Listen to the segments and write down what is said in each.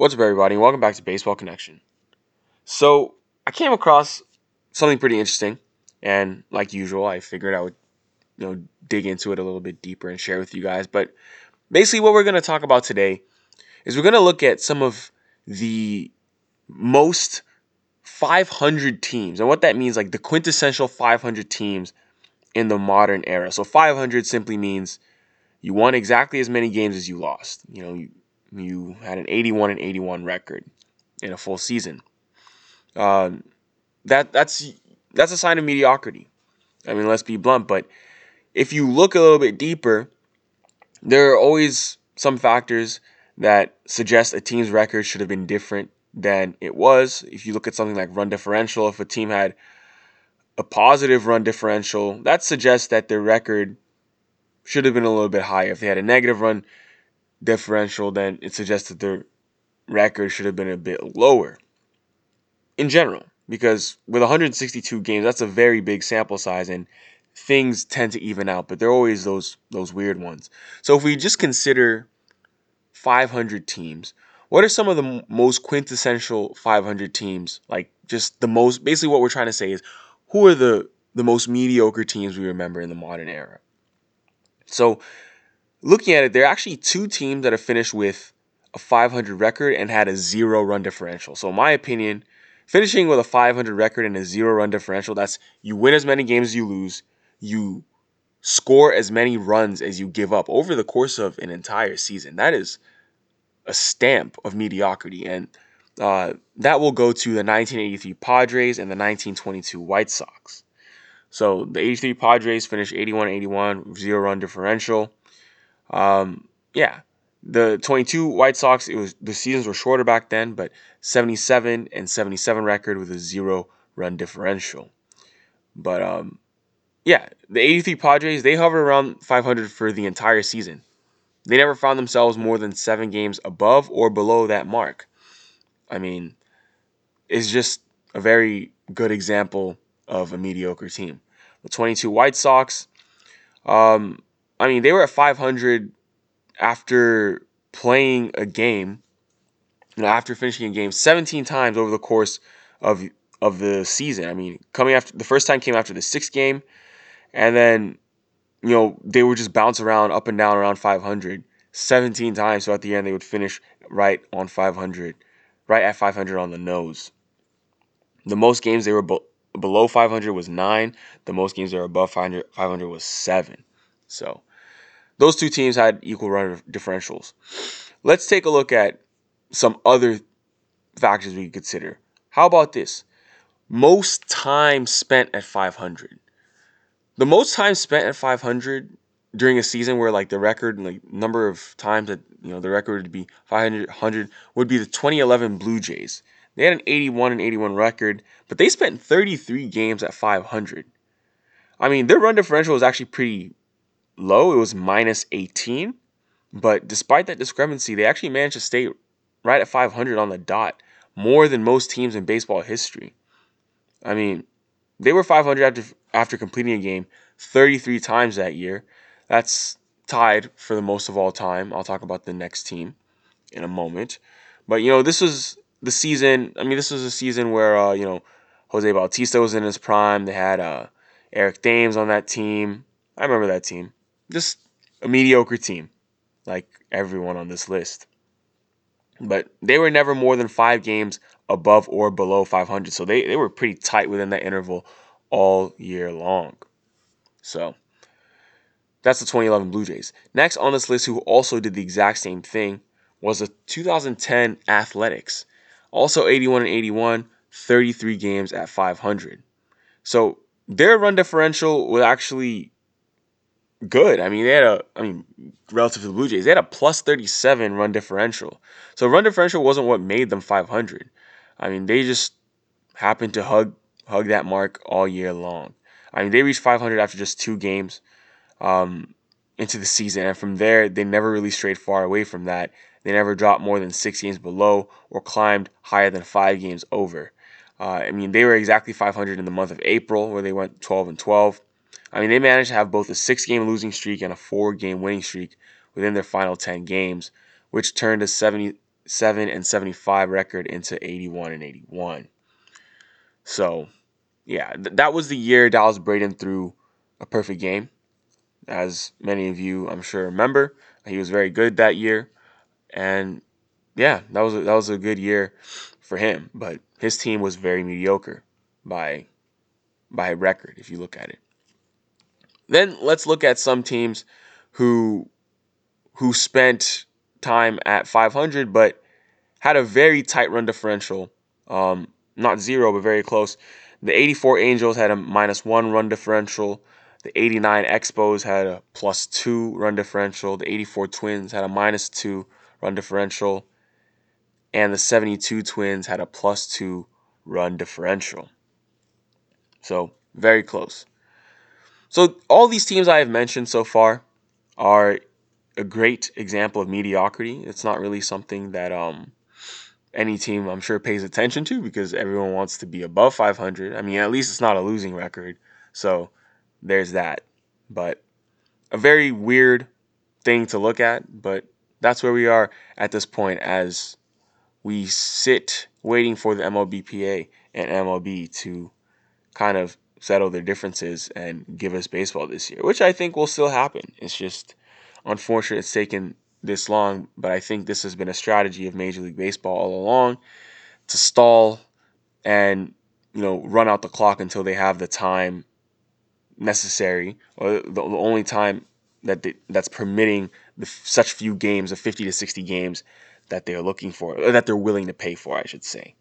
What's up, everybody? Welcome back to Baseball Connection. So, I came across something pretty interesting, and like usual, I figured I would, you know, dig into it a little bit deeper and share with you guys. But basically, what we're going to talk about today is we're going to look at some of the most 500 teams, and what that means, like the quintessential 500 teams in the modern era. So, 500 simply means you won exactly as many games as you lost. You know, you you had an 81 and 81 record in a full season. Um, that that's that's a sign of mediocrity. I mean, let's be blunt, but if you look a little bit deeper, there are always some factors that suggest a team's record should have been different than it was. If you look at something like run differential, if a team had a positive run differential, that suggests that their record should have been a little bit higher. If they had a negative run differential, then it suggests that their record should have been a bit lower in general. Because with 162 games, that's a very big sample size, and things tend to even out, but there are always those those weird ones. So if we just consider 500 teams, what are some of the m- most quintessential 500 teams? Like just the most basically what we're trying to say is who are the the most mediocre teams we remember in the modern era? So looking at it, there are actually two teams that have finished with a 500 record and had a zero run differential. So, in my opinion, finishing with a 500 record and a zero run differential, that's you win as many games as you lose, you score as many runs as you give up over the course of an entire season. That is a stamp of mediocrity. And uh, that will go to the 1983 Padres and the 1922 White Sox. So the 83 Padres finished 81 81, zero run differential. Um, yeah, the 22 White Sox, it was the seasons were shorter back then, but 77 and 77 record with a zero run differential. But um, yeah, the 83 Padres they hovered around 500 for the entire season. They never found themselves more than seven games above or below that mark. I mean, it's just a very good example of a mediocre team. The 22 White Sox, um, I mean, they were at 500 after playing a game, you know, after finishing a game 17 times over the course of of the season. I mean, coming after the first time came after the sixth game, and then you know they would just bounce around up and down around 500 17 times. So at the end, they would finish right on 500, right at 500 on the nose. The most games they were be- below 500 was nine. The most games they were above 500, 500 was seven. So those two teams had equal run differentials. Let's take a look at some other factors we consider. How about this? Most time spent at 500. The most time spent at 500 during a season where like the record like number of times that you know the record would be 500 would be the 2011 Blue Jays. They had an 81 and 81 record, but they spent 33 games at 500. I mean, their run differential was actually pretty low. It was minus 18. But despite that discrepancy, they actually managed to stay right at 500 on the dot, more than most teams in baseball history. I mean, they were 500 after after completing a game 33 times that year. That's tied for the most of all time. I'll talk about the next team in a moment. But you know, this was the season. I mean, this was a season where uh, you know Jose Bautista was in his prime. They had uh, Eric Thames on that team. I remember that team just a mediocre team, like everyone on this list. But they were never more than five games above or below 500. So they, they were pretty tight within that interval all year long. So that's the 2011 Blue Jays. Next on this list, who also did the exact same thing, was the 2010 Athletics. Also 81 and 81, 33 games at 500. So their run differential was actually good. I mean, they had a, I mean, relative to the Blue Jays, they had a plus 37 run differential. So run differential wasn't what made them 500. I mean, they just happened to hug hug that mark all year long. I mean, they reached 500 after just two games um, into the season, and from there, they never really strayed far away from that. They never dropped more than six games below or climbed higher than five games over. Uh, I mean, they were exactly 500 in the month of April, where they went 12 and 12. I mean, they managed to have both a six game losing streak and a four game winning streak within their final 10 games, which turned a 77 and 75 record into 81 and 81. So, yeah, th- that was the year Dallas Braden threw a perfect game. As many of you, I'm sure, remember, he was very good that year, and yeah, that was a, that was a good year for him. But his team was very mediocre by by record if you look at it. Then let's look at some teams who who spent time at 500 but had a very tight run differential. Um, not zero, but very close. The 84 Angels had a minus one run differential. The 89 Expos had a plus two run differential. The 84 Twins had a minus two run differential. And the 72 Twins had a plus two run differential. So, very close. So, all these teams I have mentioned so far are a great example of mediocrity. It's not really something that um, any team I'm sure pays attention to because everyone wants to be above 500. I mean, at least it's not a losing record. So there's that. But a very weird thing to look at, but that's where we are at this point as we sit waiting for the MLBPA and MLB to kind of settle their differences and give us baseball this year, which I think will still happen. It's just unfortunate it's taken this long, but I think this has been a strategy of Major League Baseball all along to stall and you know run out the clock until they have the time necessary or the, the only time that they, that's permitting the, such few games of 50 to 60 games that they're looking for or that they're willing to pay for I should say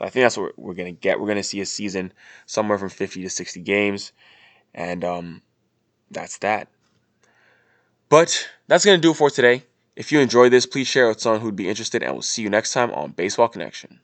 so I think that's what we're, going to get. We're going to see a season somewhere from 50 to 60 games and um, that's that. But that's going to do it for today. If you enjoyed this, please share it with someone who'd be interested, and we'll see you next time on Baseball Connection.